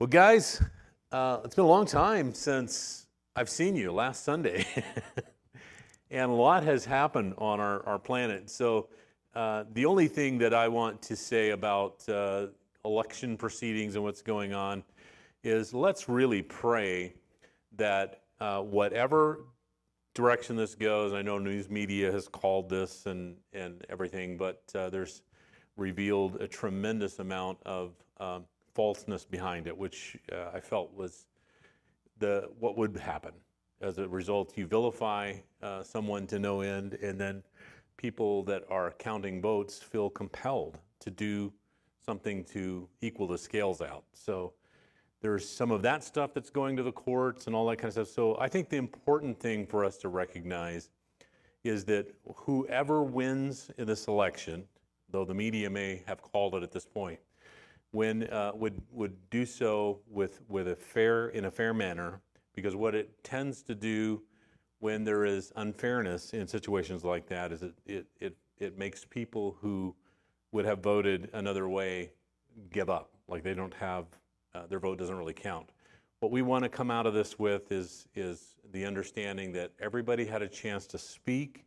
Well, guys, uh, it's been a long time since I've seen you last Sunday. and a lot has happened on our, our planet. So, uh, the only thing that I want to say about uh, election proceedings and what's going on is let's really pray that uh, whatever direction this goes, I know news media has called this and, and everything, but uh, there's revealed a tremendous amount of um, falseness behind it, which uh, I felt was the what would happen. As a result, you vilify uh, someone to no end, and then people that are counting votes feel compelled to do something to equal the scales out. So there's some of that stuff that's going to the courts and all that kind of stuff. So I think the important thing for us to recognize is that whoever wins in this election, though the media may have called it at this point, when uh, would would do so with with a fair in a fair manner because what it tends to do when there is unfairness in situations like that is it it it, it makes people who would have voted another way give up. Like they don't have uh, their vote doesn't really count. What we want to come out of this with is is the understanding that everybody had a chance to speak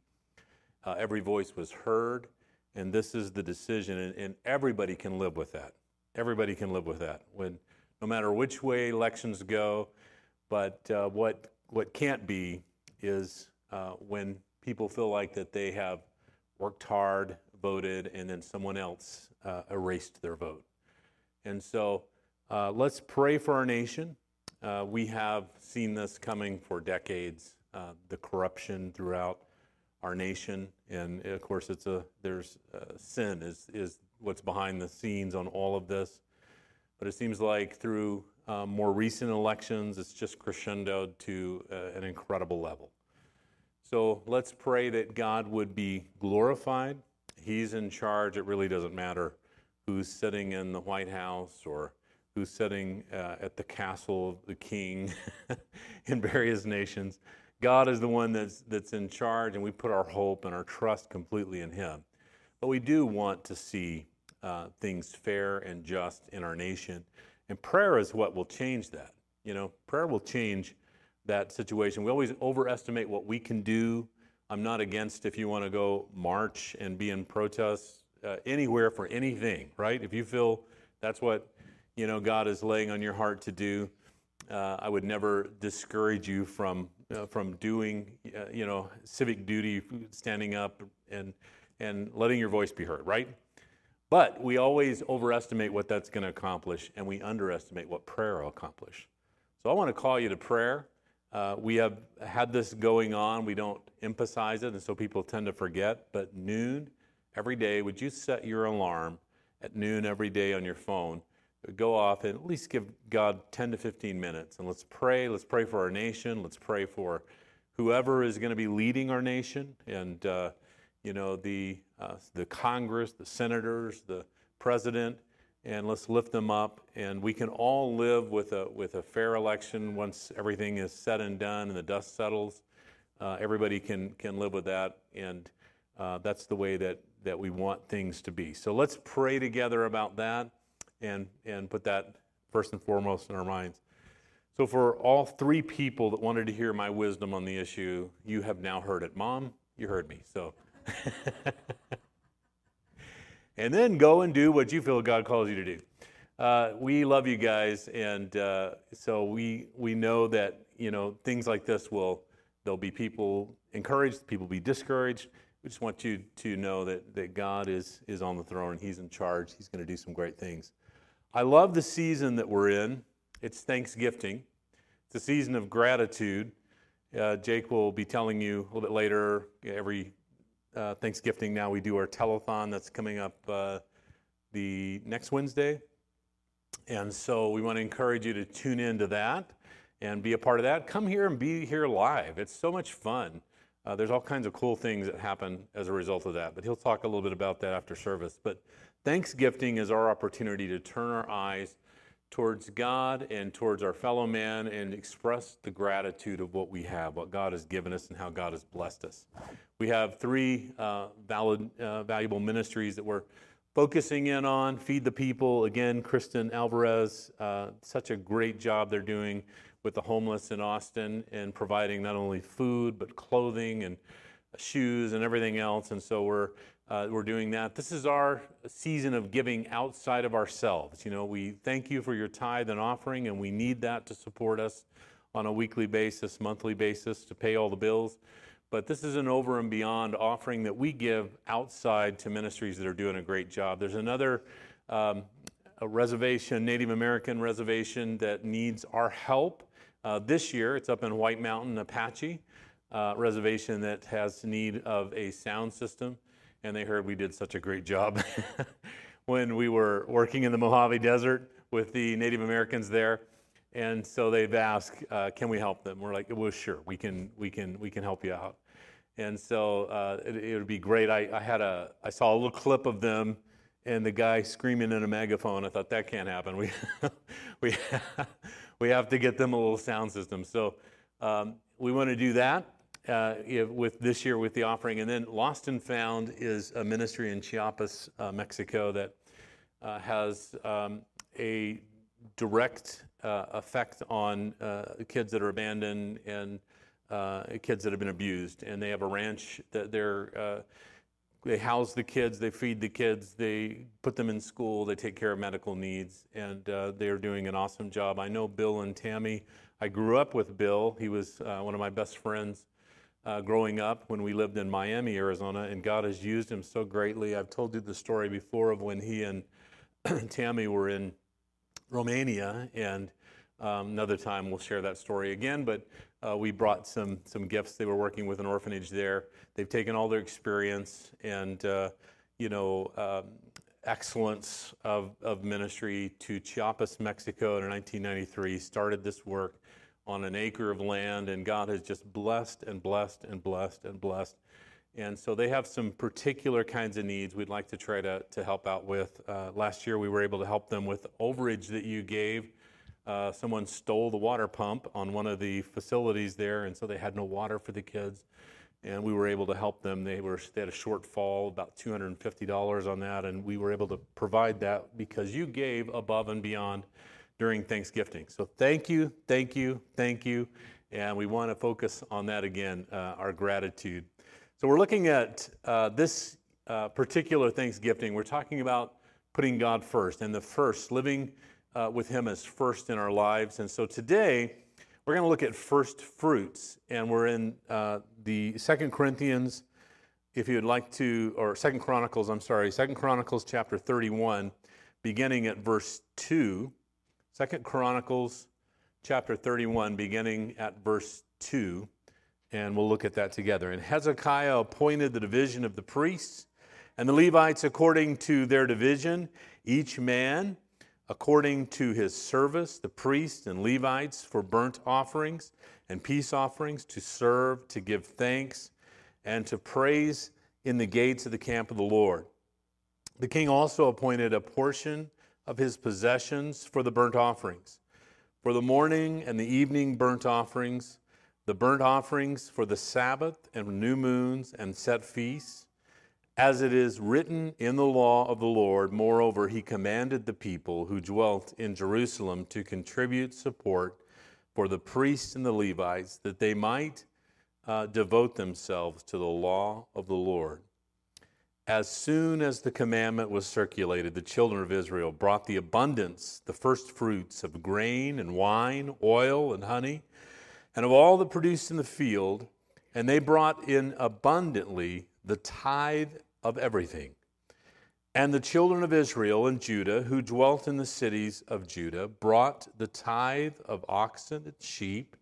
uh, every voice was heard and this is the decision and, and everybody can live with that Everybody can live with that. When, no matter which way elections go, but uh, what what can't be is uh, when people feel like that they have worked hard, voted, and then someone else uh, erased their vote. And so, uh, let's pray for our nation. Uh, we have seen this coming for decades. Uh, the corruption throughout our nation, and of course, it's a there's sin is is what's behind the scenes on all of this. But it seems like through um, more recent elections, it's just crescendoed to uh, an incredible level. So let's pray that God would be glorified. He's in charge. It really doesn't matter who's sitting in the White House or who's sitting uh, at the castle of the king in various nations. God is the one that's, that's in charge, and we put our hope and our trust completely in Him. But we do want to see uh, things fair and just in our nation. And prayer is what will change that. You know, prayer will change that situation. We always overestimate what we can do. I'm not against if you want to go march and be in protest uh, anywhere for anything, right? If you feel that's what you know God is laying on your heart to do, uh, I would never discourage you from uh, from doing uh, you know civic duty, standing up and and letting your voice be heard, right? But we always overestimate what that's going to accomplish, and we underestimate what prayer will accomplish. So I want to call you to prayer. Uh, we have had this going on. We don't emphasize it, and so people tend to forget. But noon every day, would you set your alarm at noon every day on your phone? Go off and at least give God 10 to 15 minutes, and let's pray. Let's pray for our nation. Let's pray for whoever is going to be leading our nation, and uh, you know the uh, the Congress, the senators, the president, and let's lift them up. And we can all live with a, with a fair election once everything is said and done and the dust settles. Uh, everybody can, can live with that, and uh, that's the way that, that we want things to be. So let's pray together about that and, and put that first and foremost in our minds. So, for all three people that wanted to hear my wisdom on the issue, you have now heard it. Mom, you heard me. So, and then go and do what you feel God calls you to do. Uh, we love you guys, and uh, so we we know that you know things like this will there'll be people encouraged, people be discouraged. We just want you to know that that God is is on the throne He's in charge. He's going to do some great things. I love the season that we're in. It's Thanksgiving. It's a season of gratitude. Uh, Jake will be telling you a little bit later. Every uh, Thanksgiving now we do our telethon that's coming up uh, the next Wednesday. And so we want to encourage you to tune into that and be a part of that. Come here and be here live. It's so much fun. Uh, there's all kinds of cool things that happen as a result of that, but he'll talk a little bit about that after service. But Thanksgiving is our opportunity to turn our eyes towards God and towards our fellow man and express the gratitude of what we have, what God has given us, and how God has blessed us. We have three uh, valid, uh, valuable ministries that we're focusing in on Feed the People. Again, Kristen Alvarez, uh, such a great job they're doing with the homeless in Austin and providing not only food, but clothing and shoes and everything else. And so we're, uh, we're doing that. This is our season of giving outside of ourselves. You know, we thank you for your tithe and offering, and we need that to support us on a weekly basis, monthly basis to pay all the bills. But this is an over and beyond offering that we give outside to ministries that are doing a great job. There's another um, reservation, Native American reservation, that needs our help. Uh, this year, it's up in White Mountain, Apache uh, reservation that has need of a sound system. And they heard we did such a great job when we were working in the Mojave Desert with the Native Americans there. And so they've asked, uh, can we help them? We're like, well, sure, we can, we can, we can help you out. And so uh, it, would be great. I, I, had a, I saw a little clip of them and the guy screaming in a megaphone. I thought that can't happen. We, we, we have to get them a little sound system. So um, we want to do that uh, with this year with the offering. And then Lost and Found is a ministry in Chiapas, uh, Mexico that uh, has um, a direct uh, effect on uh, kids that are abandoned and uh, kids that have been abused, and they have a ranch that they're they house the kids, they feed the kids, they put them in school, they take care of medical needs, and they are doing an awesome job. I know Bill and Tammy. I grew up with Bill. He was one of my best friends uh, growing up when we lived in Miami, Arizona, and God has used him so greatly. I've told you the story before of when he and Tammy were in Romania, and um, another time we'll share that story again. But uh, we brought some some gifts. They were working with an orphanage there. They've taken all their experience and uh, you know um, excellence of, of ministry to Chiapas, Mexico in 1993. Started this work on an acre of land, and God has just blessed and blessed and blessed and blessed. And so they have some particular kinds of needs we'd like to try to, to help out with. Uh, last year, we were able to help them with overage that you gave uh, someone stole the water pump on one of the facilities there, and so they had no water for the kids. And we were able to help them. They were they had a shortfall, about $250 on that, and we were able to provide that because you gave above and beyond during Thanksgiving. So thank you, thank you, thank you, and we want to focus on that again, uh, our gratitude. So we're looking at uh, this uh, particular Thanksgiving. We're talking about putting God first and the first living uh, with Him as first in our lives. And so today, we're going to look at first fruits, and we're in uh, the Second Corinthians, if you would like to, or Second Chronicles, I'm sorry, Second Chronicles chapter 31, beginning at verse 2. Second Chronicles chapter 31, beginning at verse 2, and we'll look at that together. And Hezekiah appointed the division of the priests and the Levites according to their division, each man according to his service, the priests and Levites for burnt offerings and peace offerings, to serve, to give thanks, and to praise in the gates of the camp of the Lord. The king also appointed a portion of his possessions for the burnt offerings, for the morning and the evening burnt offerings, the burnt offerings for the Sabbath and new moons and set feasts as it is written in the law of the Lord, moreover, he commanded the people who dwelt in Jerusalem to contribute support for the priests and the Levites, that they might uh, devote themselves to the law of the Lord. As soon as the commandment was circulated, the children of Israel brought the abundance, the first fruits of grain and wine, oil and honey, and of all that produced in the field, and they brought in abundantly the tithe of everything. And the children of Israel and Judah, who dwelt in the cities of Judah, brought the tithe of oxen and sheep,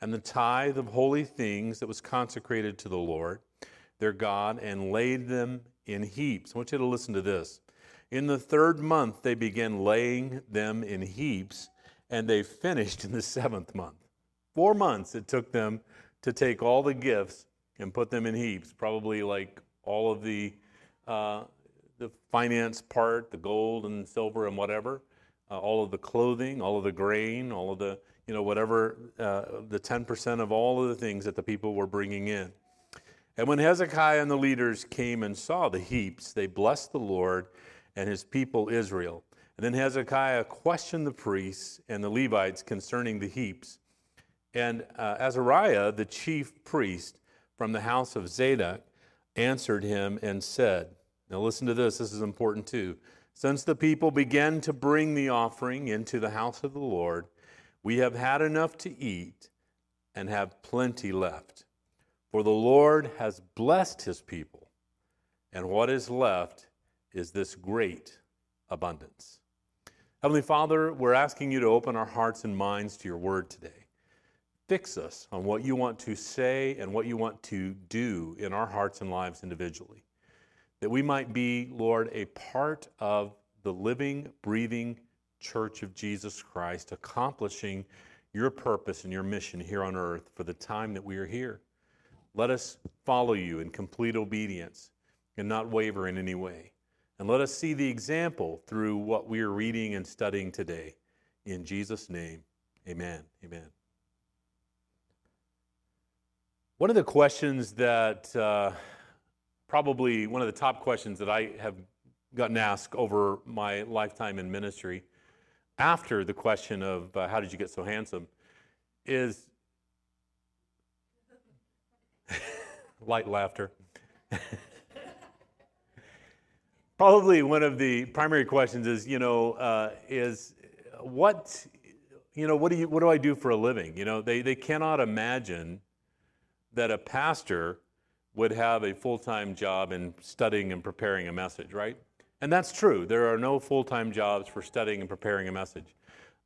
and the tithe of holy things that was consecrated to the Lord their God, and laid them in heaps. I want you to listen to this. In the third month, they began laying them in heaps, and they finished in the seventh month. Four months it took them to take all the gifts and put them in heaps, probably like all of the uh, the finance part, the gold and silver and whatever, uh, all of the clothing, all of the grain, all of the you know whatever uh, the 10% of all of the things that the people were bringing in. And when Hezekiah and the leaders came and saw the heaps, they blessed the Lord and his people Israel. And then Hezekiah questioned the priests and the Levites concerning the heaps. And uh, Azariah, the chief priest from the house of Zadok, answered him and said, Now listen to this, this is important too. Since the people began to bring the offering into the house of the Lord, we have had enough to eat and have plenty left. For the Lord has blessed his people, and what is left is this great abundance. Heavenly Father, we're asking you to open our hearts and minds to your word today. Fix us on what you want to say and what you want to do in our hearts and lives individually. That we might be, Lord, a part of the living, breathing church of Jesus Christ, accomplishing your purpose and your mission here on earth for the time that we are here. Let us follow you in complete obedience and not waver in any way. And let us see the example through what we are reading and studying today. In Jesus' name, amen. Amen. One of the questions that uh, probably one of the top questions that I have gotten asked over my lifetime in ministry after the question of uh, how did you get so handsome is light laughter. Probably one of the primary questions is, you know, uh, is what, you know, what do you, what do I do for a living? You know, they, they cannot imagine that a pastor would have a full-time job in studying and preparing a message, right? And that's true. There are no full-time jobs for studying and preparing a message.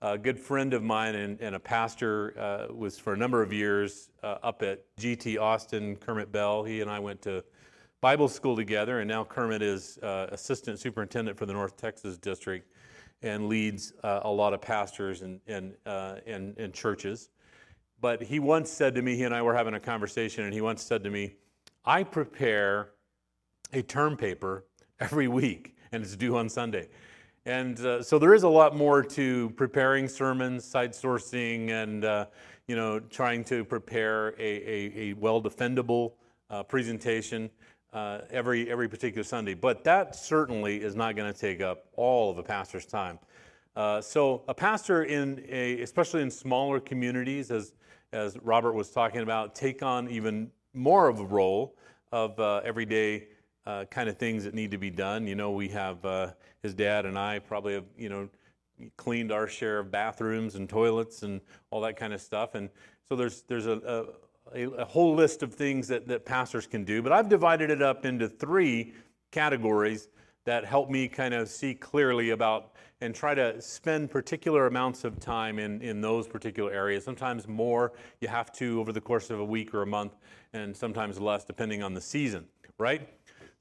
A good friend of mine and, and a pastor uh, was for a number of years uh, up at GT Austin, Kermit Bell. He and I went to Bible school together, and now Kermit is uh, assistant superintendent for the North Texas district and leads uh, a lot of pastors and, and, uh, and, and churches. But he once said to me, he and I were having a conversation, and he once said to me, I prepare a term paper every week, and it's due on Sunday. And uh, so there is a lot more to preparing sermons, cite sourcing, and uh, you know, trying to prepare a, a, a well defendable uh, presentation uh, every every particular Sunday. But that certainly is not going to take up all of a pastor's time. Uh, so a pastor in a, especially in smaller communities, as as Robert was talking about, take on even more of a role of uh, everyday uh, kind of things that need to be done. You know, we have uh, his dad and I probably have, you know, cleaned our share of bathrooms and toilets and all that kind of stuff. And so there's there's a, a, a whole list of things that, that pastors can do. But I've divided it up into three categories that help me kind of see clearly about and try to spend particular amounts of time in, in those particular areas. Sometimes more you have to over the course of a week or a month, and sometimes less depending on the season, right?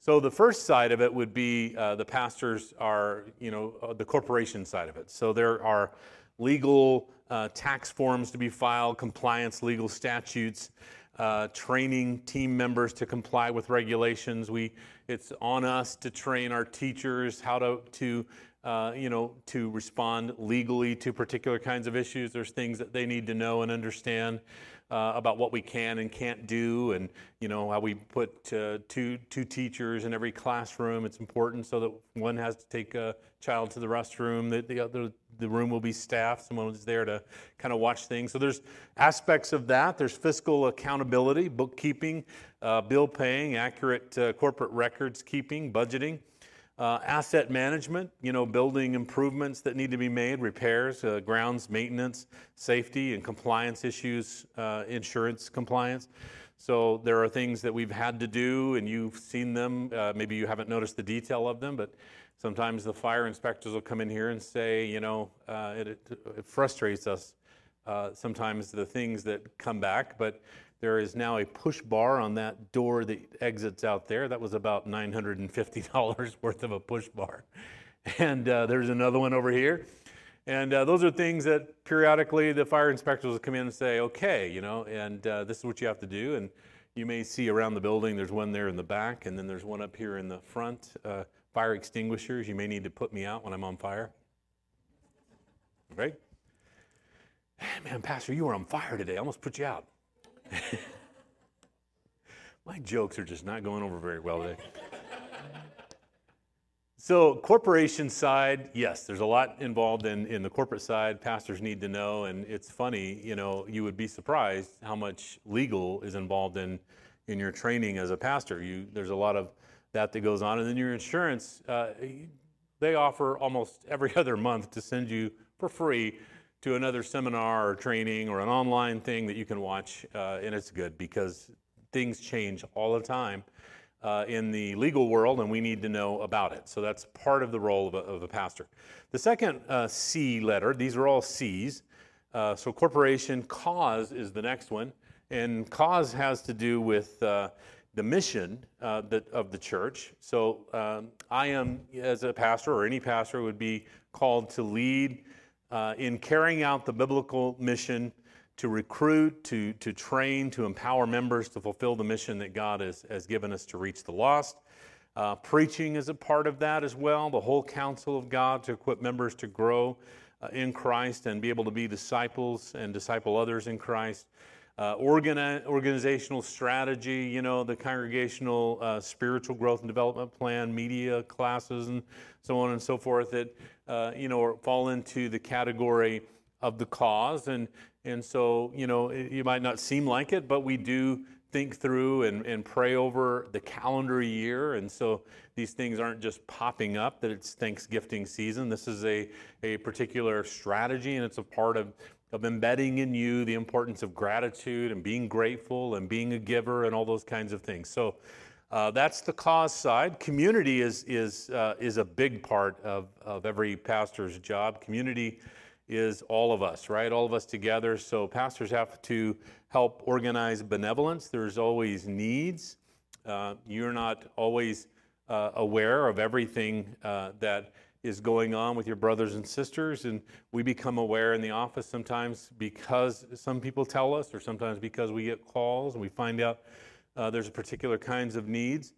So the first side of it would be uh, the pastors are, you know, uh, the corporation side of it. So there are legal uh, tax forms to be filed, compliance, legal statutes, uh, training team members to comply with regulations. We, it's on us to train our teachers how to, to uh, you know, to respond legally to particular kinds of issues. There's things that they need to know and understand uh, about what we can and can't do, and you know how we put uh, two two teachers in every classroom. It's important so that one has to take a child to the restroom, that the other the room will be staffed. Someone is there to kind of watch things. So there's aspects of that. There's fiscal accountability, bookkeeping, uh, bill paying, accurate uh, corporate records keeping, budgeting. Uh, asset management, you know, building improvements that need to be made, repairs, uh, grounds maintenance, safety and compliance issues, uh, insurance compliance. So there are things that we've had to do, and you've seen them. Uh, maybe you haven't noticed the detail of them, but sometimes the fire inspectors will come in here and say, you know, uh, it, it, frustrates us uh, sometimes the things that come back, but there is now a push bar on that door that exits out there. That was about $950 worth of a push bar. And uh, there's another one over here. And uh, those are things that periodically the fire inspectors will come in and say, okay, you know, and uh, this is what you have to do. And you may see around the building, there's one there in the back, and then there's one up here in the front. Uh, fire extinguishers, you may need to put me out when I'm on fire. Right? Man, Pastor, you were on fire today. I almost put you out. My jokes are just not going over very well today. So, corporation side, yes, there's a lot involved in, in the corporate side. Pastors need to know, and it's funny, you know, you would be surprised how much legal is involved in in your training as a pastor. You there's a lot of that that goes on, and then your insurance. Uh, they offer almost every other month to send you for free to another seminar or training or an online thing that you can watch, uh, and it's good because things change all the time uh, in the legal world, and we need to know about it. So that's part of the role of a, of a pastor. The second uh, C letter, these are all C's. Uh, so corporation, cause is the next one, and cause has to do with uh, the mission uh, that, of the church. So um, I am, as a pastor, or any pastor, would be called to lead uh, in carrying out the biblical mission to recruit, to, to train, to empower members to fulfill the mission that God has, has given us to reach the lost. Uh, preaching is a part of that as well, the whole counsel of God to equip members to grow uh, in Christ and be able to be disciples and disciple others in Christ. Uh, organi- organizational strategy, you know, the congregational uh, spiritual growth and development plan, media classes, and so on and so forth that, uh, you know, or fall into the category of the cause. And, and so, you know, it, you might not seem like it, but we do think through and, and pray over the calendar year. And so these things aren't just popping up that it's Thanksgiving season. This is a, a particular strategy and it's a part of, of embedding in you the importance of gratitude and being grateful and being a giver and all those kinds of things. So uh, that's the cause side. Community is, is, uh, is a big part of, of every pastor's job. Community is all of us, right? All of us together. So pastors have to help organize benevolence. There's always needs. Uh, you're not always uh, aware of everything uh, that is going on with your brothers and sisters. And we become aware in the office sometimes because some people tell us, or sometimes because we get calls and we find out uh, there's particular kinds of needs.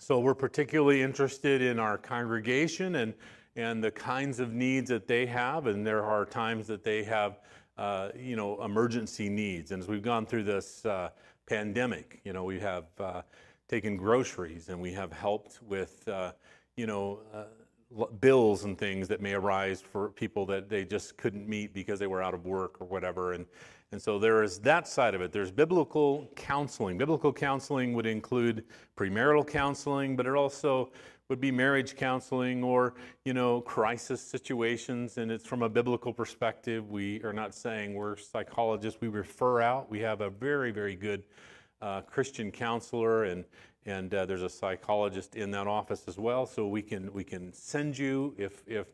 So we're particularly interested in our congregation and and the kinds of needs that they have. And there are times that they have, uh, you know, emergency needs. And as we've gone through this uh, pandemic, you know, we have uh, taken groceries and we have helped with, uh, you know, uh, bills and things that may arise for people that they just couldn't meet because they were out of work or whatever. And, and so there is that side of it. There's biblical counseling. Biblical counseling would include premarital counseling, but it also would be marriage counseling or you know crisis situations. And it's from a biblical perspective. We are not saying we're psychologists. We refer out. We have a very very good uh, christian counselor and and uh, there's a psychologist in that office as well. So we can we can send you if if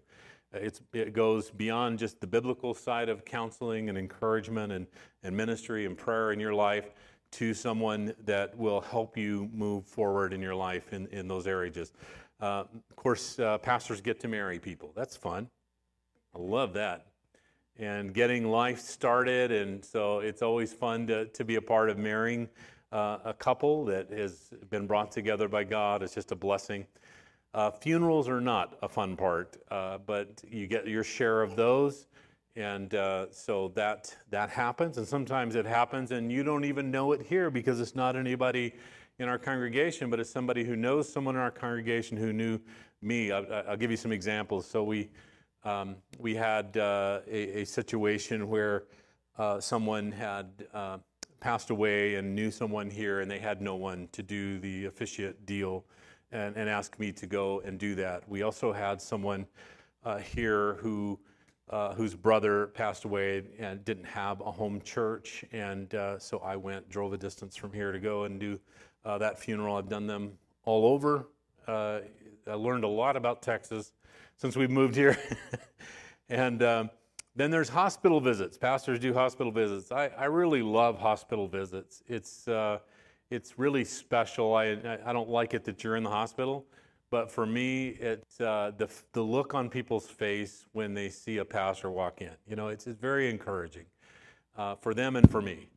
it's, it goes beyond just the biblical side of counseling and encouragement and, and ministry and prayer in your life to someone that will help you move forward in your life in, in those areas. Uh, of course, uh, pastors get to marry people. That's fun. I love that. And getting life started. And so it's always fun to, to be a part of marrying uh, a couple that has been brought together by God. It's just a blessing. Uh, funerals are not a fun part, uh, but you get your share of those. And uh, so that, that happens. And sometimes it happens and you don't even know it here because it's not anybody in our congregation, but it's somebody who knows someone in our congregation who knew me. I'll, I'll give you some examples. So we um, we had uh, a, a, situation where uh, someone had uh, passed away and knew someone here, and they had no one to do the officiate deal, and, and asked me to go and do that. We also had someone uh, here who. Uh, whose brother passed away and didn't have a home church. And uh, so I went, drove a distance from here to go and do uh, that funeral. I've done them all over. Uh, I learned a lot about Texas since we've moved here. and um, then there's hospital visits. Pastors do hospital visits. I, I really love hospital visits. It's, uh, it's really special. I, I don't like it that you're in the hospital, but for me, it's uh, the, the look on people's face when they see a pastor walk in. You know, it's, it's very encouraging uh, for them and for me.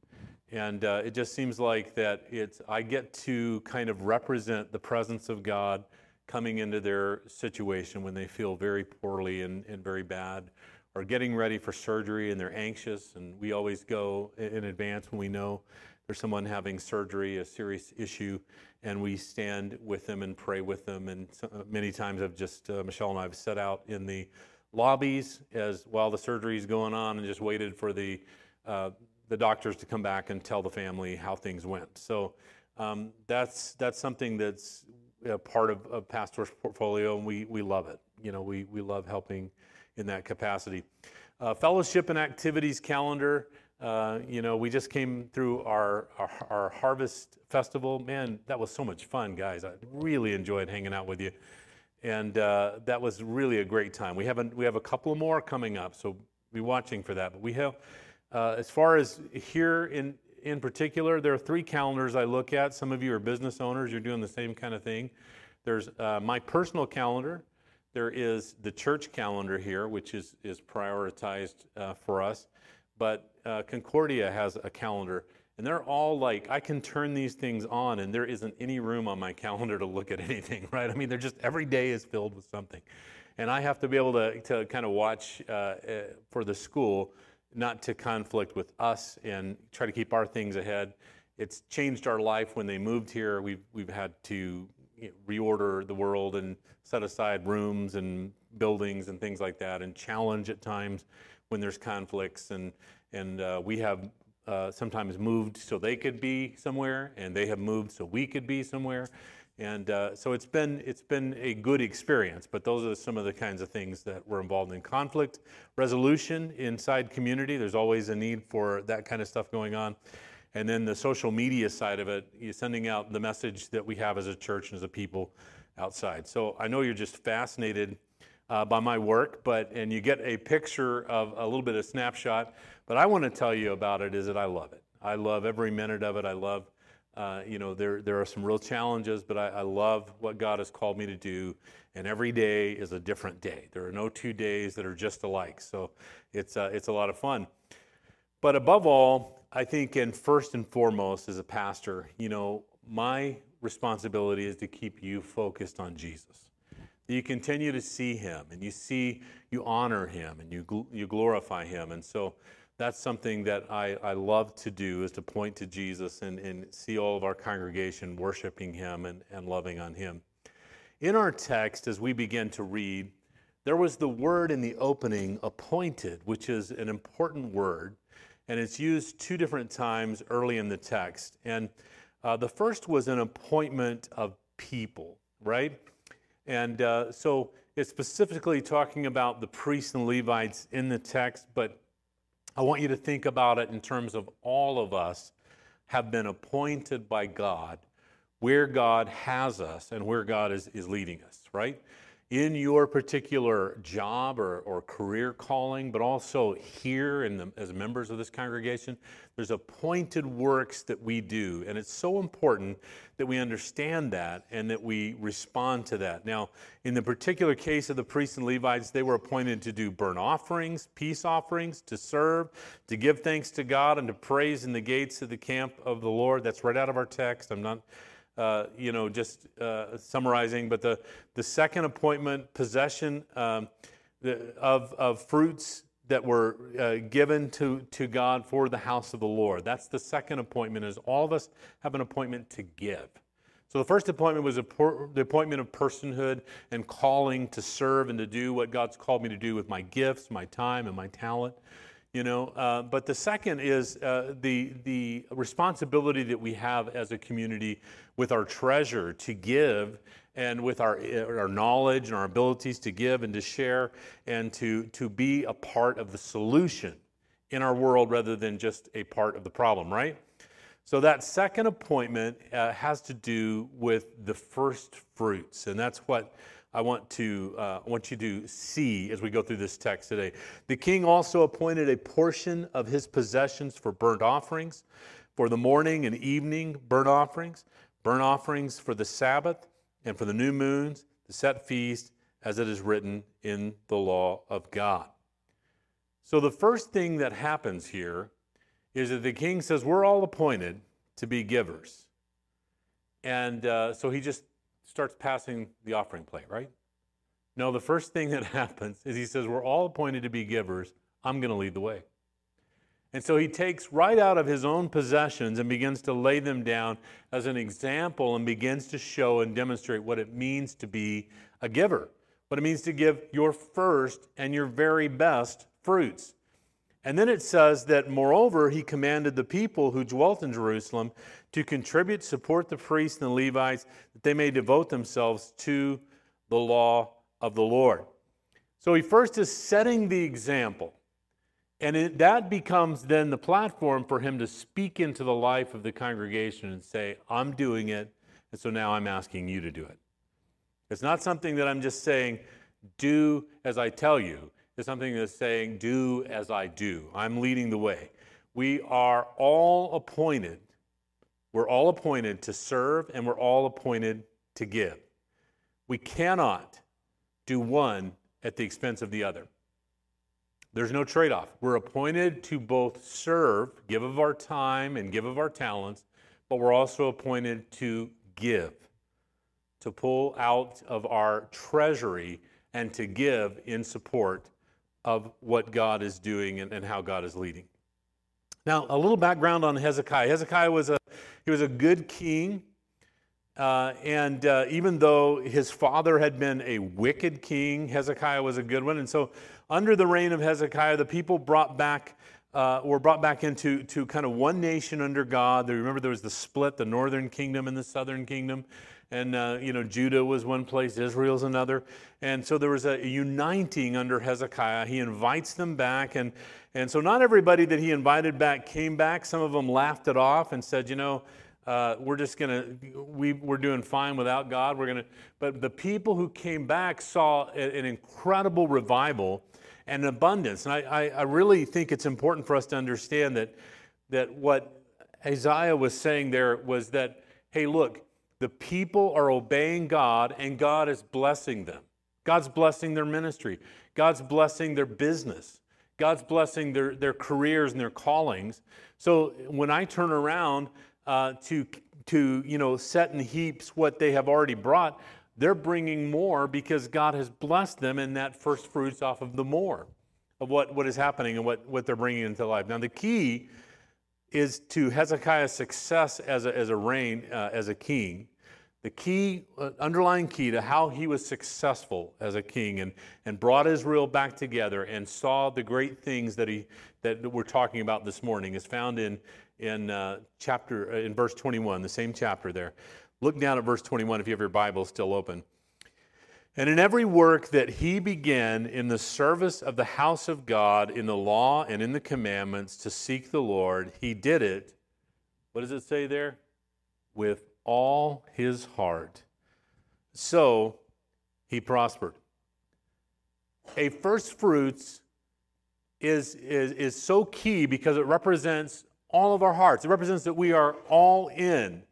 And uh, it just seems like that it's, I get to kind of represent the presence of God coming into their situation when they feel very poorly and, and very bad, or getting ready for surgery and they're anxious. And we always go in advance when we know there's someone having surgery, a serious issue, and we stand with them and pray with them. And so, uh, many times I've just, uh, Michelle and I have set out in the lobbies as while the surgery is going on and just waited for the, uh, the doctors to come back and tell the family how things went. So um, that's, that's something that's a part of, of Pastor's portfolio, and we, we love it. You know, we, we love helping in that capacity. Uh, fellowship and activities calendar. Uh, you know, we just came through our, our, our harvest festival. Man, that was so much fun, guys. I really enjoyed hanging out with you, and uh, that was really a great time. We have a, we have a couple more coming up, so be watching for that. But we have, uh, as far as here in in particular, there are three calendars I look at. Some of you are business owners; you're doing the same kind of thing. There's uh, my personal calendar. There is the church calendar here, which is is prioritized uh, for us but uh, Concordia has a calendar, and they're all like, I can turn these things on, and there isn't any room on my calendar to look at anything, right? I mean, they're just every day is filled with something. And I have to be able to, to kind of watch uh, uh, for the school, not to conflict with us and try to keep our things ahead. It's changed our life when they moved here. We've, we've had to reorder the world and set aside rooms and buildings and things like that and challenge at times when there's conflicts. And, and uh, we have uh, sometimes moved so they could be somewhere, and they have moved so we could be somewhere. And uh, so it's been, it's been a good experience, but those are some of the kinds of things that we're involved in. Conflict resolution inside community, there's always a need for that kind of stuff going on. And then the social media side of it, you're sending out the message that we have as a church and as a people outside. So I know you're just fascinated uh, by my work, but and you get a picture of a little bit of snapshot. But I want to tell you about it is that I love it. I love every minute of it. I love, uh, you know, there there are some real challenges, but I, I, love what God has called me to do. And every day is a different day. There are no two days that are just alike. So it's uh, it's a lot of fun. But above all, I think, and first and foremost, as a pastor, you know, my responsibility is to keep you focused on Jesus you continue to see him and you see, you honor him and you, you glorify him. And so that's something that I, I love to do is to point to Jesus and, and see all of our congregation worshiping him and, and loving on him. In our text, as we begin to read, there was the word in the opening, appointed, which is an important word, and it's used two different times early in the text. And uh, the first was an appointment of people, right? And uh, so it's specifically talking about the priests and Levites in the text, but I want you to think about it in terms of all of us have been appointed by God where God has us and where God is, is leading us, right? In your particular job or, or career calling, but also here in the, as members of this congregation, there's appointed works that we do. And it's so important that we understand that and that we respond to that. Now, in the particular case of the priests and Levites, they were appointed to do burnt offerings, peace offerings, to serve, to give thanks to God, and to praise in the gates of the camp of the Lord. That's right out of our text. I'm not uh, you know, just uh, summarizing, but the, the second appointment, possession um, the, of, of fruits that were uh, given to, to God for the house of the Lord. That's the second appointment, is all of us have an appointment to give. So the first appointment was the appointment of personhood and calling to serve and to do what God's called me to do with my gifts, my time, and my talent you know? Uh, but the second is uh, the the responsibility that we have as a community with our treasure to give and with our our knowledge and our abilities to give and to share and to to be a part of the solution in our world rather than just a part of the problem right? So that second appointment uh, has to do with the first fruits and that's what I want to uh, I want you to see as we go through this text today. The king also appointed a portion of his possessions for burnt offerings, for the morning and evening burnt offerings, burnt offerings for the Sabbath, and for the new moons, the set feast, as it is written in the law of God. So the first thing that happens here is that the king says, We're all appointed to be givers. And uh, so he just starts passing the offering plate, right? No, the first thing that happens is he says, We're all appointed to be givers. I'm going to lead the way. And so he takes right out of his own possessions and begins to lay them down as an example and begins to show and demonstrate what it means to be a giver, what it means to give your first and your very best fruits. And then it says that, moreover, he commanded the people who dwelt in Jerusalem to contribute, support the priests and the Levites, that they may devote themselves to the law of the Lord. So he first is setting the example. And it, that becomes then the platform for him to speak into the life of the congregation and say, I'm doing it, and so now I'm asking you to do it. It's not something that I'm just saying, do as I tell you. It's something that's saying, do as I do. I'm leading the way. We are all appointed. We're all appointed to serve, and we're all appointed to give. We cannot do one at the expense of the other. There's no trade off. We're appointed to both serve, give of our time and give of our talents, but we're also appointed to give, to pull out of our treasury and to give in support of what God is doing and, and how God is leading. Now, a little background on Hezekiah. Hezekiah was a he was a good king. Uh, and uh, even though his father had been a wicked king, Hezekiah was a good one. And so, under the reign of Hezekiah, the people brought back uh, were brought back into to kind of one nation under God. They remember there was the split, the northern kingdom and the southern kingdom, and uh, you know Judah was one place, Israel's another, and so there was a uniting under Hezekiah. He invites them back, and and so not everybody that he invited back came back. Some of them laughed it off and said, you know uh, we're just to, we, we're doing fine without God. We're to, but the people who came back saw an incredible revival and abundance. And I, I, I really think it's important for us to understand that, that what Isaiah was saying there was that, hey, look, the people are obeying God and God is blessing them. God's blessing their ministry. God's blessing their business. God's blessing their, their careers and their callings. So when I turn around uh, to, to you know, set in heaps what they have already brought, they're bringing more because God has blessed them in that first fruits off of the more of what, what is happening and what, what they're bringing into life. Now, the key is to Hezekiah's success as a, as a reign, uh, as a king. The key, uh, underlying key to how he was successful as a king and, and brought Israel back together and saw the great things that, he, that we're talking about this morning is found in, in uh, chapter uh, in verse 21, the same chapter there. Look down at verse 21 if you have your Bible still open. And in every work that he began in the service of the house of God, in the law and in the commandments to seek the Lord, he did it. What does it say there? With all his heart. So he prospered. A first fruits is, is, is so key because it represents all of our hearts. It represents that we are all in,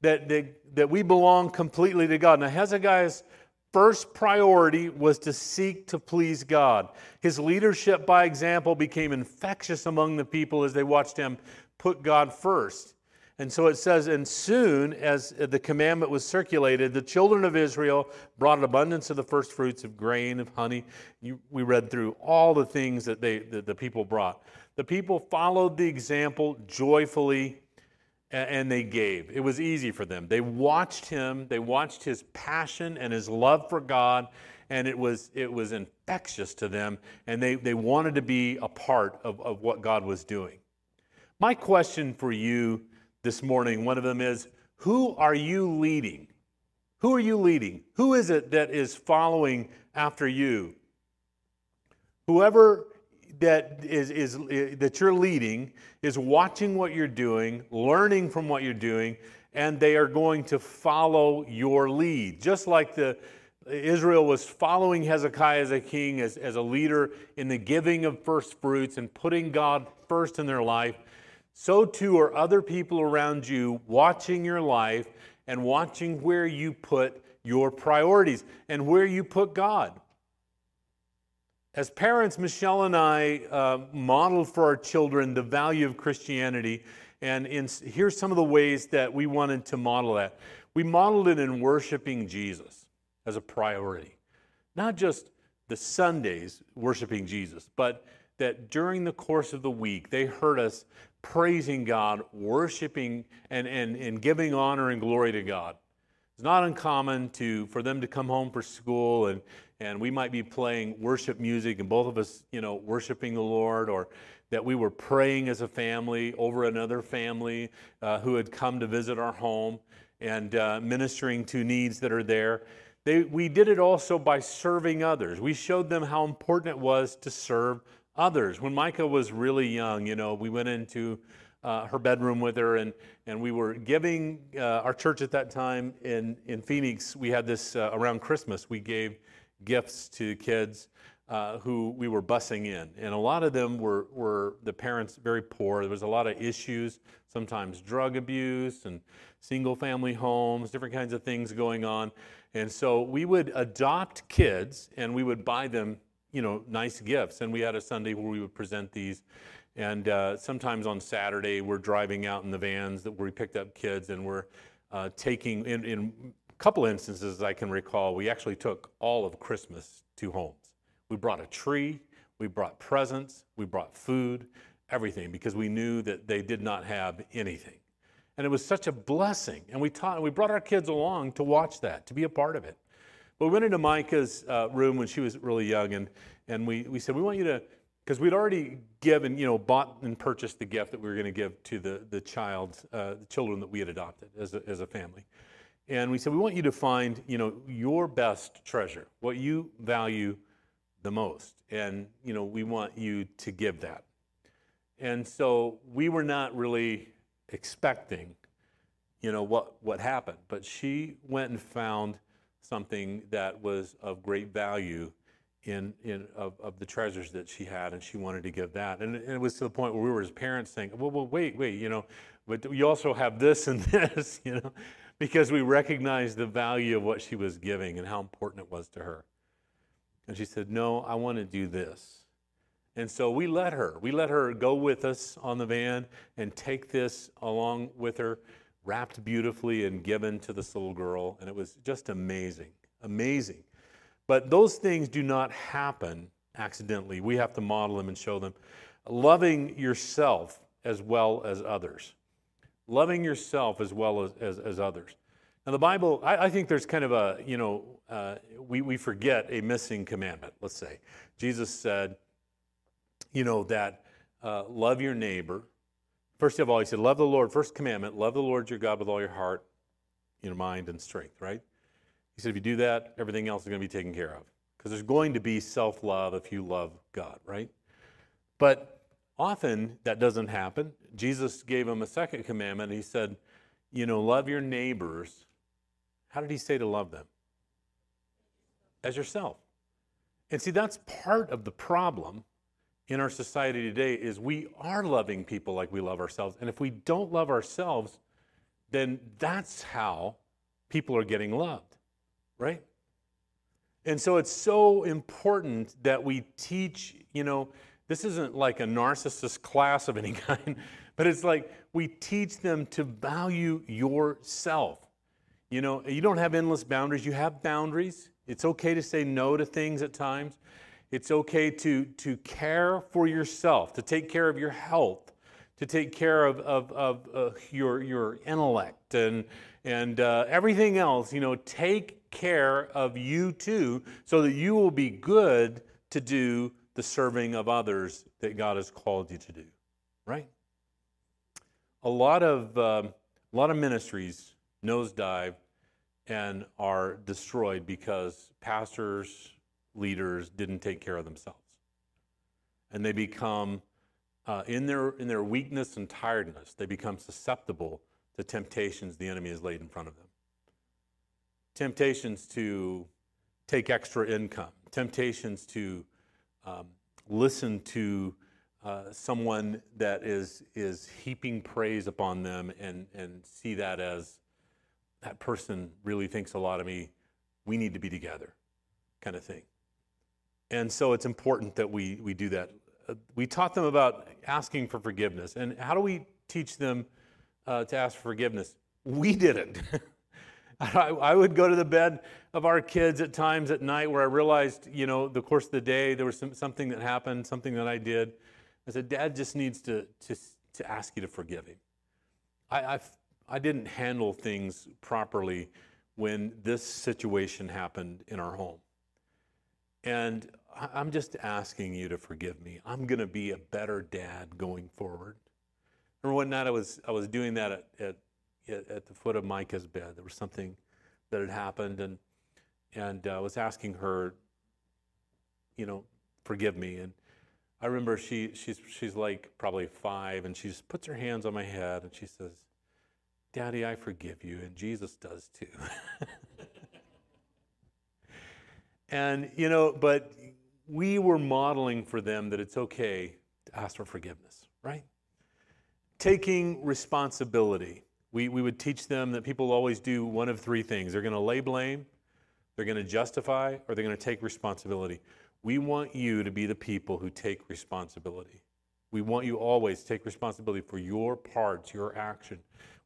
that, that, that we belong completely to God. Now, Hezekiah's first priority was to seek to please God. His leadership by example became infectious among the people as they watched him put God first. And so it says, and soon as the commandment was circulated, the children of Israel brought an abundance of the first fruits of grain, of honey. You, we read through all the things that, they, that the people brought. The people followed the example joyfully and they gave. It was easy for them. They watched him, they watched his passion and his love for God, and it was, it was infectious to them, and they, they wanted to be a part of, of what God was doing. My question for you this morning, one of them is Who are you leading? Who are you leading? Who is it that is following after you? Whoever that is, is, that you're leading is watching what you're doing, learning from what you're doing, and they are going to follow your lead. Just like the Israel was following Hezekiah as a king, as, as a leader in the giving of first fruits and putting God first in their life, so too are other people around you watching your life and watching where you put your priorities and where you put God. As parents, Michelle and I uh, modeled for our children the value of Christianity, and in, here's some of the ways that we wanted to model that. We modeled it in worshiping Jesus as a priority, not just the Sundays worshiping Jesus, but that during the course of the week, they heard us praising God, worshiping, and, and, and giving honor and glory to God. It's not uncommon to, for them to come home for school and, and we might be playing worship music and both of us, you know, worshiping the Lord or that we were praying as a family over another family uh, who had come to visit our home and uh, ministering to needs that are there. They, we did it also by serving others. We showed them how important it was to serve others. When Micah was really young, you know, we went into uh, her bedroom with her and, and we were giving uh, our church at that time in, in Phoenix. We had this uh, around Christmas, we gave gifts to kids uh, who we were busing in. And a lot of them were, were the parents very poor. There was a lot of issues, sometimes drug abuse and single family homes, different kinds of things going on. And so we would adopt kids and we would buy them, you know, nice gifts. And we had a Sunday where we would present these. And uh, sometimes on Saturday, we're driving out in the vans that we picked up kids and we're uh, taking, in, in couple instances I can recall, we actually took all of Christmas to homes. We brought a tree, we brought presents, we brought food, everything, because we knew that they did not have anything. And it was such a blessing. And we taught, we brought our kids along to watch that, to be a part of it. But we went into Micah's uh, room when she was really young, and, and we, we said, We want you to, because we'd already given, you know, bought and purchased the gift that we were going to give to the, the child, uh, the children that we had adopted as a, as a family. And we said, We want you to find, you know, your best treasure, what you value the most. And, you know, we want you to give that. And so we were not really expecting, you know, what, what happened. But she went and found something that was of great value in, in of, of the treasures that she had, and she wanted to give that. And, and it was to the point where we were as parents saying, well, well, wait, wait, you know, but you also have this and this, you know, because we recognized the value of what she was giving and how important it was to her. And she said, No, I want to do this. And so we let her. We let her go with us on the van and take this along with her, wrapped beautifully and given to this little girl. And it was just amazing, amazing. But those things do not happen accidentally. We have to model them and show them. Loving yourself as well as others. Loving yourself as well as, as, as others. Now, the Bible, I, I, think there's kind of a, you know, uh, we, we forget a missing commandment, let's say. Jesus said, you know, that uh, love your neighbor. First of all, he said, love the Lord. First commandment, love the Lord your God with all your heart, your mind, and strength, right? He said, if you do that, everything else is going to be taken care of. Because there's going to be self love if you love God, right? But often that doesn't happen. Jesus gave him a second commandment. He said, you know, love your neighbors how did he say to love them? As yourself. And see, that's part of the problem in our society today is we are loving people like we love ourselves. And if we don't love ourselves, then that's how people are getting loved, right? And so it's so important that we teach, you know, this isn't like a narcissist class of any kind, but it's like we teach them to value yourself. You know, you don't have endless boundaries, you have boundaries. It's okay to say no to things at times. It's okay to, to care for yourself, to take care of your health, to take care of, of, of uh, your, your intellect and, and uh, everything else. You know, take care of you too, so that you will be good to do the serving of others that God has called you to do, right? A lot of, um, a lot of ministries nosedive and are destroyed because pastors, leaders didn't take care of themselves. And they become, uh, in, their, in their weakness and tiredness, they become susceptible to temptations the enemy has laid in front of them. Temptations to take extra income, temptations to um, listen to uh, someone that is, is heaping praise upon them and, and see that as that person really thinks a lot of me. We need to be together, kind of thing. And so it's important that we, we do that. Uh, we taught them about asking for forgiveness. And how do we teach them uh, to ask for forgiveness? We didn't. I, would go to the bed of our kids at times at night where I realized, you know, the course of the day, there was some, something that happened, something that I did. I said, Dad just needs to, to, to ask you to forgive him. I, I, I didn't handle things properly when this situation happened in our home. And I'm just asking you to forgive me. I'm going to be a better dad going forward. Remember one night I was, I was doing that at, at, at the foot of Micah's bed. There was something that had happened, and, and I uh, was asking her, you know, forgive me. And I remember she, she's, she's like probably five, and she just puts her hands on my head and she says, Daddy, I forgive you, and Jesus does too. and, you know, but we were modeling for them that it's okay to ask for forgiveness, right? Taking responsibility. We, we would teach them that people always do one of three things they're going to lay blame, they're going to justify, or they're going to take responsibility. We want you to be the people who take responsibility. We want you always to take responsibility for your parts, your action.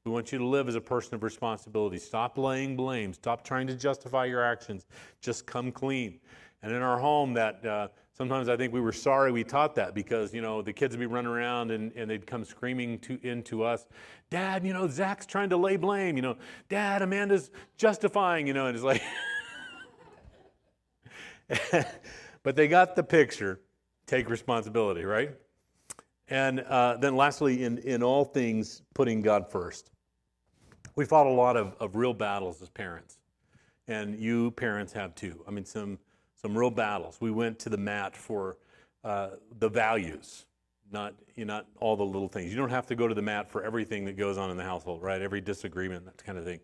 We want you to live as a person of responsibility. Stop laying blame. Stop trying to justify your actions. Just come clean. And in our home, that uh, sometimes I think we were sorry we taught that because you know the kids would be running around and, and they'd come screaming to into us, Dad, you know Zach's trying to lay blame. You know, Dad, Amanda's justifying. You know, and it's like, but they got the picture. Take responsibility, right? And uh, then lastly, in, in all things, putting God first. We fought a lot of, of real battles as parents. And you parents have too. I mean, some some real battles. We went to the mat for uh, the values, not you know, not all the little things. You don't have to go to the mat for everything that goes on in the household, right? Every disagreement, that kind of thing.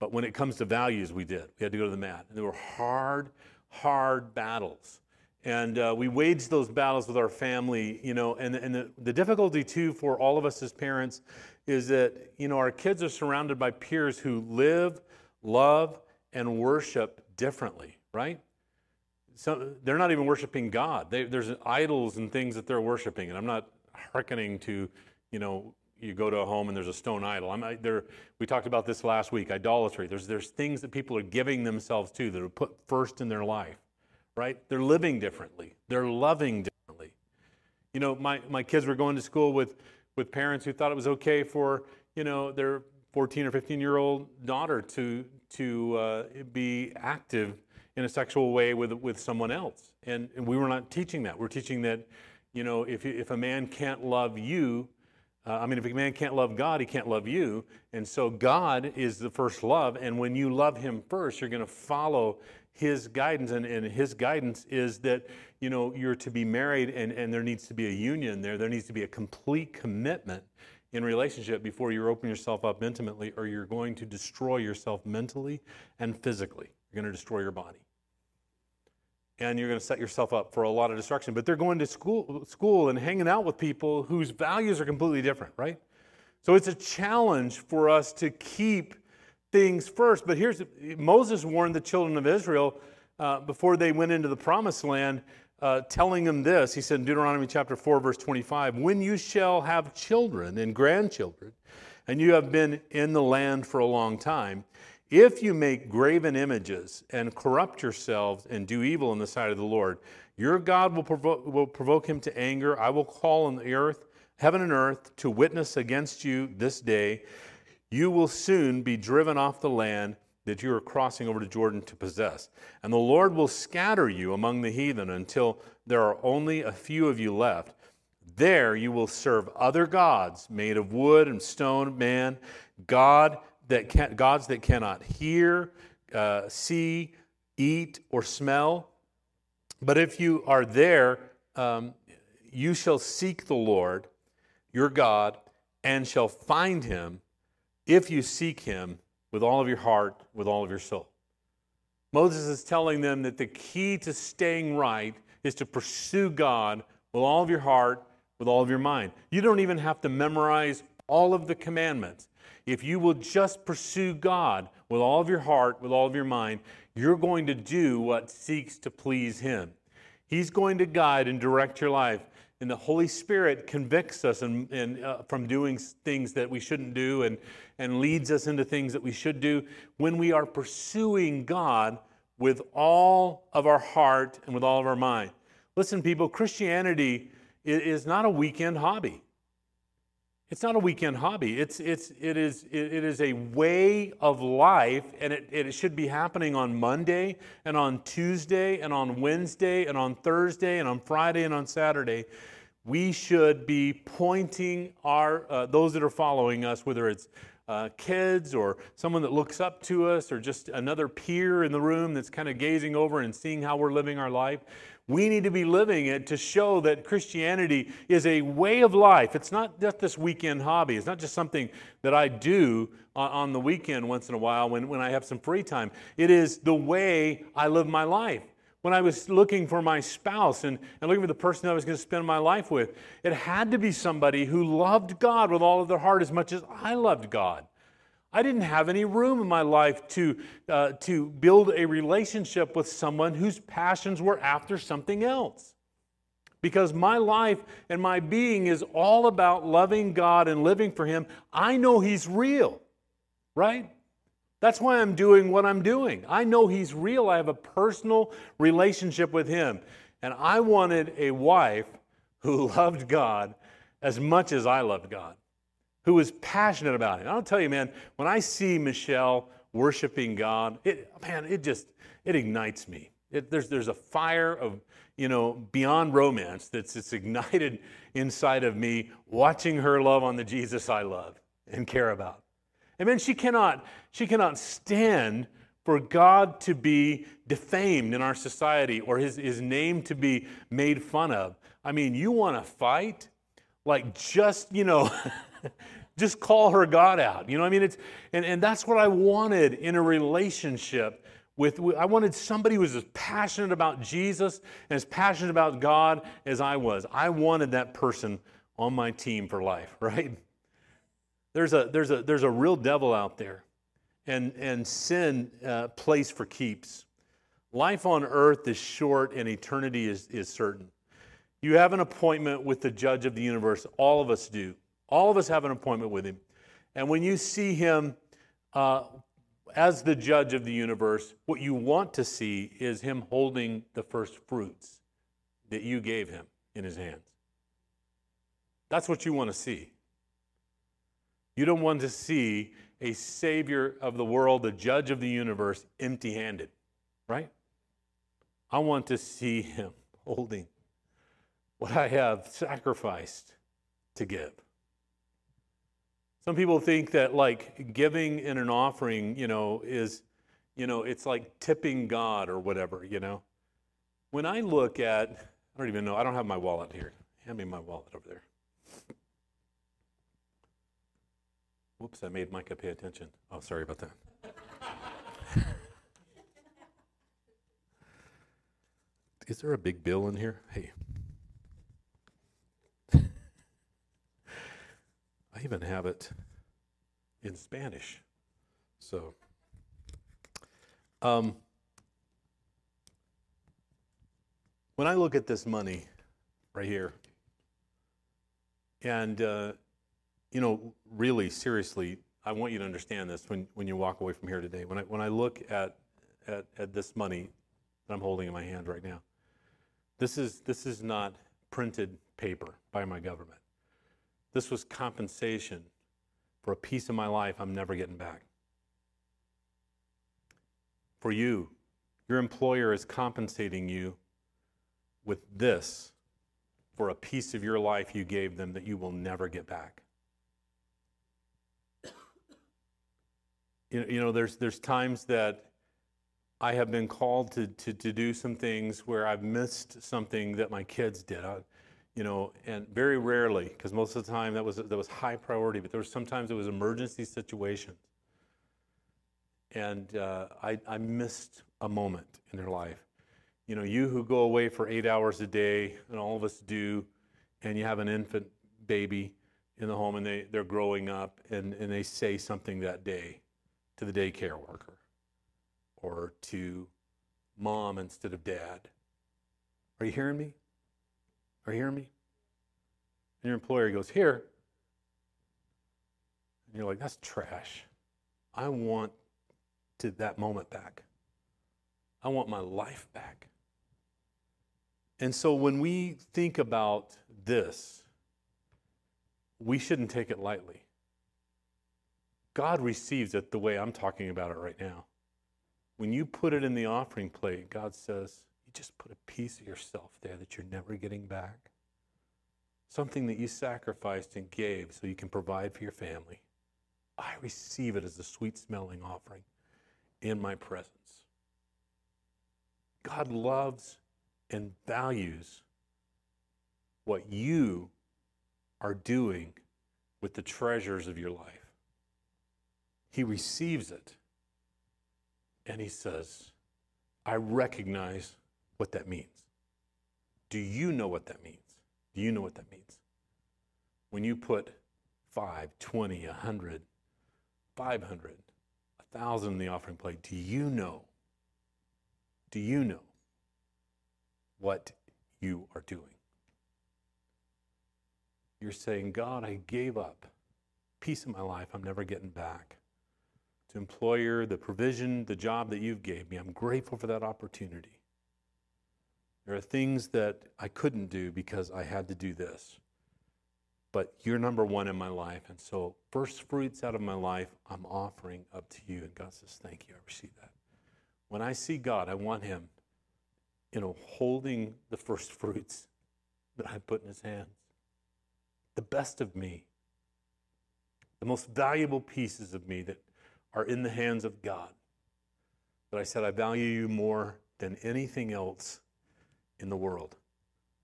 But when it comes to values, we did. We had to go to the mat. And there were hard, hard battles. And uh, we waged those battles with our family, you know, and, and the, the difficulty too for all of us as parents is that, you know, our kids are surrounded by peers who live, love, and worship differently, right? So they're not even worshiping God. They, there's idols and things that they're worshiping, and I'm not hearkening to, you know, you go to a home and there's a stone idol. I'm there. We talked about this last week. Idolatry. There's there's things that people are giving themselves to that are put first in their life, right? They're living differently. They're loving differently. You know, my my kids were going to school with with parents who thought it was okay for you know their 14 or 15 year old daughter to to uh, be active in a sexual way with, with someone else. And, and we were not teaching that. We're teaching that, you know, if, if a man can't love you, uh, I mean, if a man can't love God, he can't love you. And so God is the first love. And when you love him first, you're going to follow his guidance. And, and his guidance is that, you know, you're to be married and, and there needs to be a union there. There needs to be a complete commitment in relationship before you open yourself up intimately, or you're going to destroy yourself mentally and physically. You're going to destroy your body and you're going to set yourself up for a lot of destruction. But they're going to school, school and hanging out with people whose values are completely different, right? So it's a challenge for us to keep things first. But here's Moses warned the children of Israel uh, before they went into the promised land, uh, telling them this. He said in Deuteronomy chapter 4, verse 25 When you shall have children and grandchildren, and you have been in the land for a long time, if you make graven images and corrupt yourselves and do evil in the sight of the Lord, your God will, provo- will provoke him to anger. I will call on the earth, heaven and earth, to witness against you this day. You will soon be driven off the land that you are crossing over to Jordan to possess. And the Lord will scatter you among the heathen until there are only a few of you left. There you will serve other gods made of wood and stone, man. God that can, gods that cannot hear, uh, see, eat, or smell. But if you are there, um, you shall seek the Lord your God and shall find him if you seek him with all of your heart, with all of your soul. Moses is telling them that the key to staying right is to pursue God with all of your heart, with all of your mind. You don't even have to memorize all of the commandments. If you will just pursue God with all of your heart, with all of your mind, you're going to do what seeks to please Him. He's going to guide and direct your life. and the Holy Spirit convicts us and, and uh, from doing things that we shouldn't do and, and leads us into things that we should do when we are pursuing God with all of our heart and with all of our mind. Listen, people, Christianity is not a weekend hobby. It's not a weekend hobby. It's, it's, it, is, it is a way of life, and it, it should be happening on Monday, and on Tuesday, and on Wednesday, and on Thursday, and on Friday, and on Saturday. We should be pointing our, uh, those that are following us, whether it's uh, kids or someone that looks up to us or just another peer in the room that's kind of gazing over and seeing how we're living our life. We need to be living it to show that Christianity is a way of life. It's not just this weekend hobby. It's not just something that I do on, on the weekend once in a while when, when I have some free time. It is the way I live my life. When I was looking for my spouse and, and looking for the person I was going to spend my life with, it had to be somebody who loved God with all of their heart as much as I loved God. I didn't have any room in my life to, uh, to build a relationship with someone whose passions were after something else. Because my life and my being is all about loving God and living for Him. I know He's real, right? That's why I'm doing what I'm doing. I know He's real. I have a personal relationship with Him. And I wanted a wife who loved God as much as I loved God who was passionate about it. I'll tell you, man, when I see Michelle worshiping God, it, man, it just, it ignites me. It, there's, there's a fire of, you know, beyond romance that's, it's ignited inside of me watching her love on the Jesus I love and care about. And then she cannot, she cannot stand for God to be defamed in our society or his, his name to be made fun of. I mean, you want to fight? Like, just, you know, just call her God out. You know, I mean, it's, and, and that's what I wanted in a relationship with, I wanted somebody who was as passionate about Jesus and as passionate about God as I was. I wanted that person on my team for life, right? There's a, there's a, there's a real devil out there, and, and sin uh, plays for keeps. Life on earth is short and eternity is, is certain. You have an appointment with the judge of the universe. All of us do. All of us have an appointment with him. And when you see him uh, as the judge of the universe, what you want to see is him holding the first fruits that you gave him in his hands. That's what you want to see. You don't want to see a savior of the world, the judge of the universe, empty handed, right? I want to see him holding what I have sacrificed to give. Some people think that like giving in an offering, you know, is, you know, it's like tipping God or whatever, you know. When I look at, I don't even know, I don't have my wallet here. Hand me my wallet over there. Whoops, I made Micah pay attention. Oh, sorry about that. Is there a big bill in here? Hey. I even have it in Spanish. So, um, when I look at this money right here, and, uh, you know, really seriously, I want you to understand this when, when you walk away from here today. When I, when I look at, at, at this money that I'm holding in my hand right now, this is, this is not printed paper by my government. This was compensation for a piece of my life I'm never getting back. For you, your employer is compensating you with this for a piece of your life you gave them that you will never get back. You know, there's, there's times that I have been called to, to, to do some things where I've missed something that my kids did. I, you know, and very rarely, because most of the time that was that was high priority, but there was sometimes it was emergency situations, and uh, I, I missed a moment in their life. You know, you who go away for eight hours a day, and all of us do, and you have an infant baby in the home, and they they're growing up, and and they say something that day to the daycare worker, or to mom instead of dad. Are you hearing me? Are you hearing me? And your employer goes, Here. And you're like, That's trash. I want to that moment back. I want my life back. And so when we think about this, we shouldn't take it lightly. God receives it the way I'm talking about it right now. When you put it in the offering plate, God says, You just put a piece of yourself there that you're never getting back. Something that you sacrificed and gave so you can provide for your family. I receive it as a sweet smelling offering in my presence. God loves and values what you are doing with the treasures of your life. He receives it and he says, I recognize what that means. Do you know what that means? Do you know what that means? When you put 5, 20, 100, 500, 1,000 in the offering plate, do you know? Do you know what you are doing? You're saying, God, I gave up piece of my life I'm never getting back. To employer, the provision, the job that you've gave me, I'm grateful for that opportunity. There are things that I couldn't do because I had to do this. But you're number one in my life. And so, first fruits out of my life, I'm offering up to you. And God says, Thank you. I receive that. When I see God, I want Him, you know, holding the first fruits that I put in His hands the best of me, the most valuable pieces of me that are in the hands of God. But I said, I value you more than anything else in the world.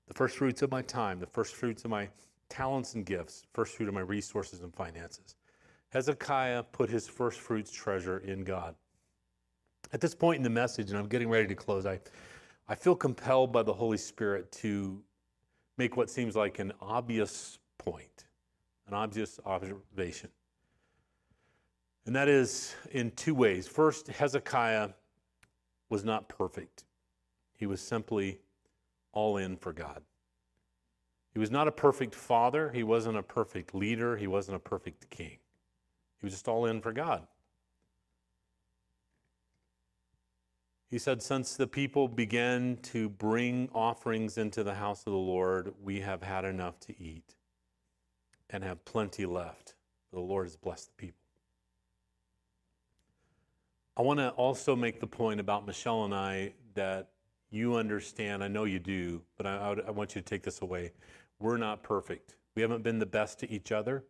The first fruits of my time, the first fruits of my talents and gifts, first fruit of my resources and finances. Hezekiah put his first fruits treasure in God. At this point in the message, and I'm getting ready to close, I, I feel compelled by the Holy Spirit to make what seems like an obvious point, an obvious observation. And that is in two ways. First, Hezekiah was not perfect, he was simply all in for God. He was not a perfect father, he wasn't a perfect leader, he wasn't a perfect king. He was just all in for God. He said, Since the people began to bring offerings into the house of the Lord, we have had enough to eat and have plenty left. The Lord has blessed the people. I want to also make the point about Michelle and I that you understand, I know you do, but I, I, want you to take this away. We're not perfect. We haven't been the best to each other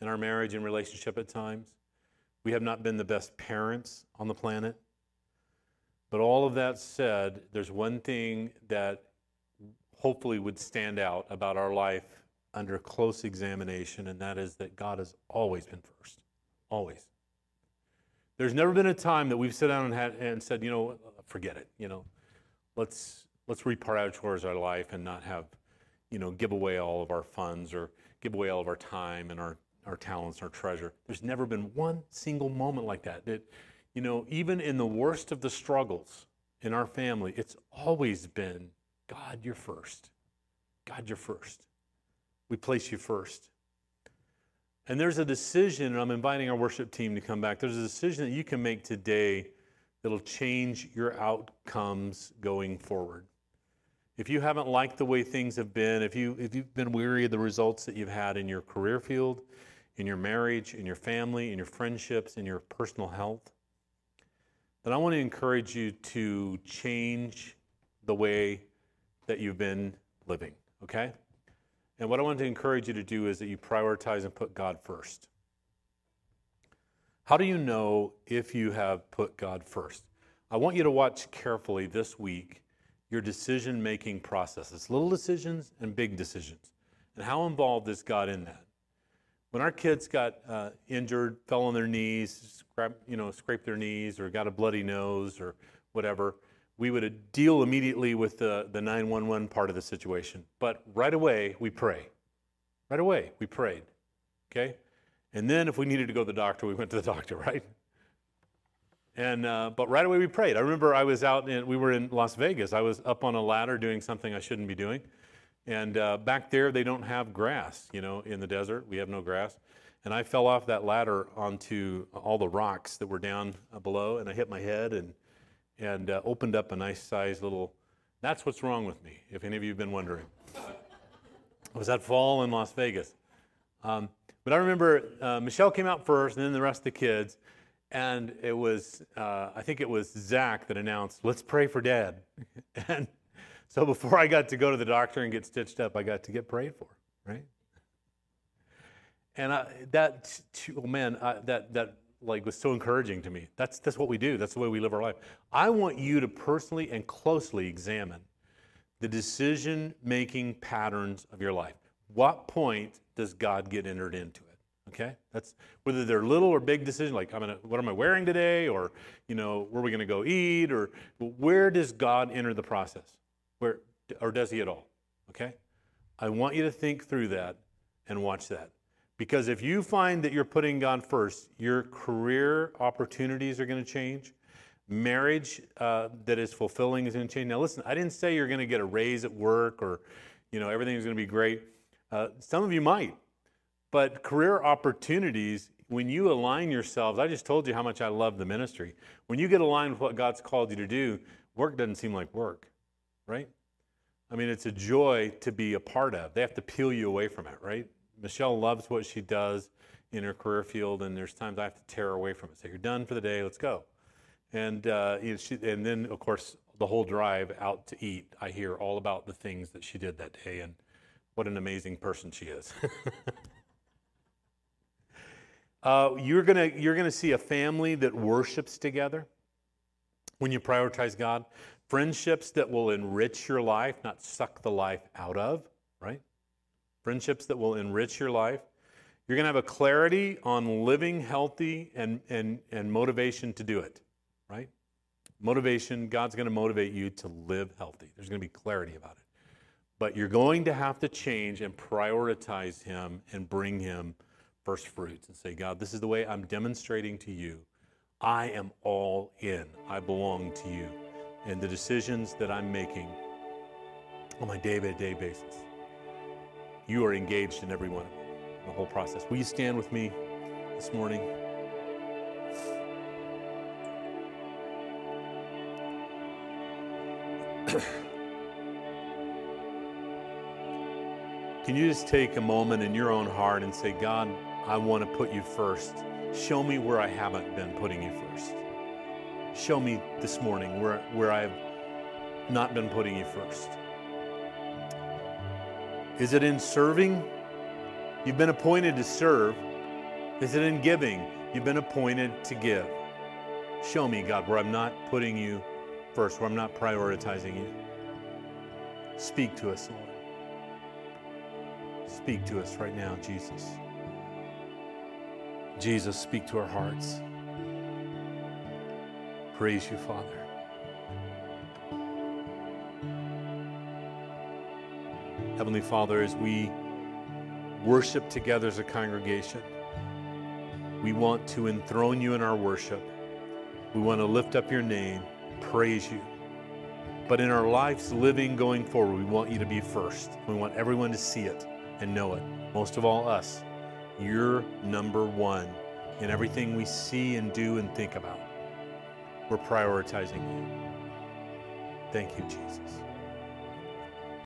in our marriage and relationship at times. We have not been the best parents on the planet. But all of that said, there's one thing that hopefully would stand out about our life under close examination, and that is that God has always been first. Always. There's never been a time that we've sat down and, had, and said, you know, forget it. You know, let's let's reprioritize our life and not have, you know, give away all of our funds or give away all of our time and our our talents, our treasure. There's never been one single moment like that. That, you know, even in the worst of the struggles in our family, it's always been God, you're first. God, you're first. We place you first. And there's a decision, and I'm inviting our worship team to come back. There's a decision that you can make today that'll change your outcomes going forward. If you haven't liked the way things have been, if, you, if you've been weary of the results that you've had in your career field, in your marriage, in your family, in your friendships, in your personal health, then I want to encourage you to change the way that you've been living, okay? And what I want to encourage you to do is that you prioritize and put God first. How do you know if you have put God first? I want you to watch carefully this week your decision making processes, little decisions and big decisions. And how involved is God in that? When our kids got uh, injured, fell on their knees, scrap, you know, scraped their knees, or got a bloody nose, or whatever, we would deal immediately with the, the 911 part of the situation. But right away, we pray. Right away, we prayed. Okay? And then if we needed to go to the doctor, we went to the doctor, right? And, uh, but right away we prayed. I remember I was out and we were in Las Vegas. I was up on a ladder doing something I shouldn't be doing. And uh, back there, they don't have grass, you know, in the desert. We have no grass. And I fell off that ladder onto all the rocks that were down below, and I hit my head and, and uh, opened up a nice sized little. That's what's wrong with me, if any of you have been wondering. I was that fall in Las Vegas. Um, but I remember uh, Michelle came out first, and then the rest of the kids. And it was, uh, I think it was Zach that announced, let's pray for dad. and so before I got to go to the doctor and get stitched up, I got to get prayed for, right? And I, that, oh man, I, that, that like was so encouraging to me. That's, that's what we do. That's the way we live our life. I want you to personally and closely examine the decision making patterns of your life. What point does God get entered into it? Okay, that's whether they're little or big decisions, like I'm gonna, what am I wearing today, or you know, where are we going to go eat, or where does God enter the process? Where, or does He at all? Okay, I want you to think through that and watch that, because if you find that you're putting God first, your career opportunities are going to change. Marriage uh, that is fulfilling is going to change. Now, listen, I didn't say you're going to get a raise at work or, you know, everything's going to be great. Uh, some of you might. But career opportunities, when you align yourselves, I just told you how much I love the ministry. When you get aligned with what God's called you to do, work doesn't seem like work, right? I mean, it's a joy to be a part of. They have to peel you away from it, right? Michelle loves what she does in her career field, and there's times I have to tear away from it. Say, you're done for the day, let's go. And, uh, you know, she, and then, of course, the whole drive out to eat, I hear all about the things that she did that day and what an amazing person she is. Uh, you're going you're gonna see a family that worships together when you prioritize God. Friendships that will enrich your life, not suck the life out of, right? Friendships that will enrich your life. You're going to have a clarity on living healthy and, and, and motivation to do it, right? Motivation, God's going to motivate you to live healthy. There's going to be clarity about it. But you're going to have to change and prioritize Him and bring Him first fruits and say, God, this is the way I'm demonstrating to you. I am all in. I belong to you. And the decisions that I'm making on my day by day basis, you are engaged in every one of them, the whole process. Will you stand with me this morning? Can you just take a moment in your own heart and say, God, I want to put you first. Show me where I haven't been putting you first. Show me this morning where, where I've not been putting you first. Is it in serving? You've been appointed to serve. Is it in giving? You've been appointed to give. Show me, God, where I'm not putting you first, where I'm not prioritizing you. Speak to us, Lord. Speak to us right now, Jesus. Jesus, speak to our hearts. Praise you, Father. Heavenly Father, as we worship together as a congregation, we want to enthrone you in our worship. We want to lift up your name, praise you. But in our lives living going forward, we want you to be first. We want everyone to see it and know it. Most of all, us. You're number one in everything we see and do and think about. We're prioritizing you. Thank you, Jesus.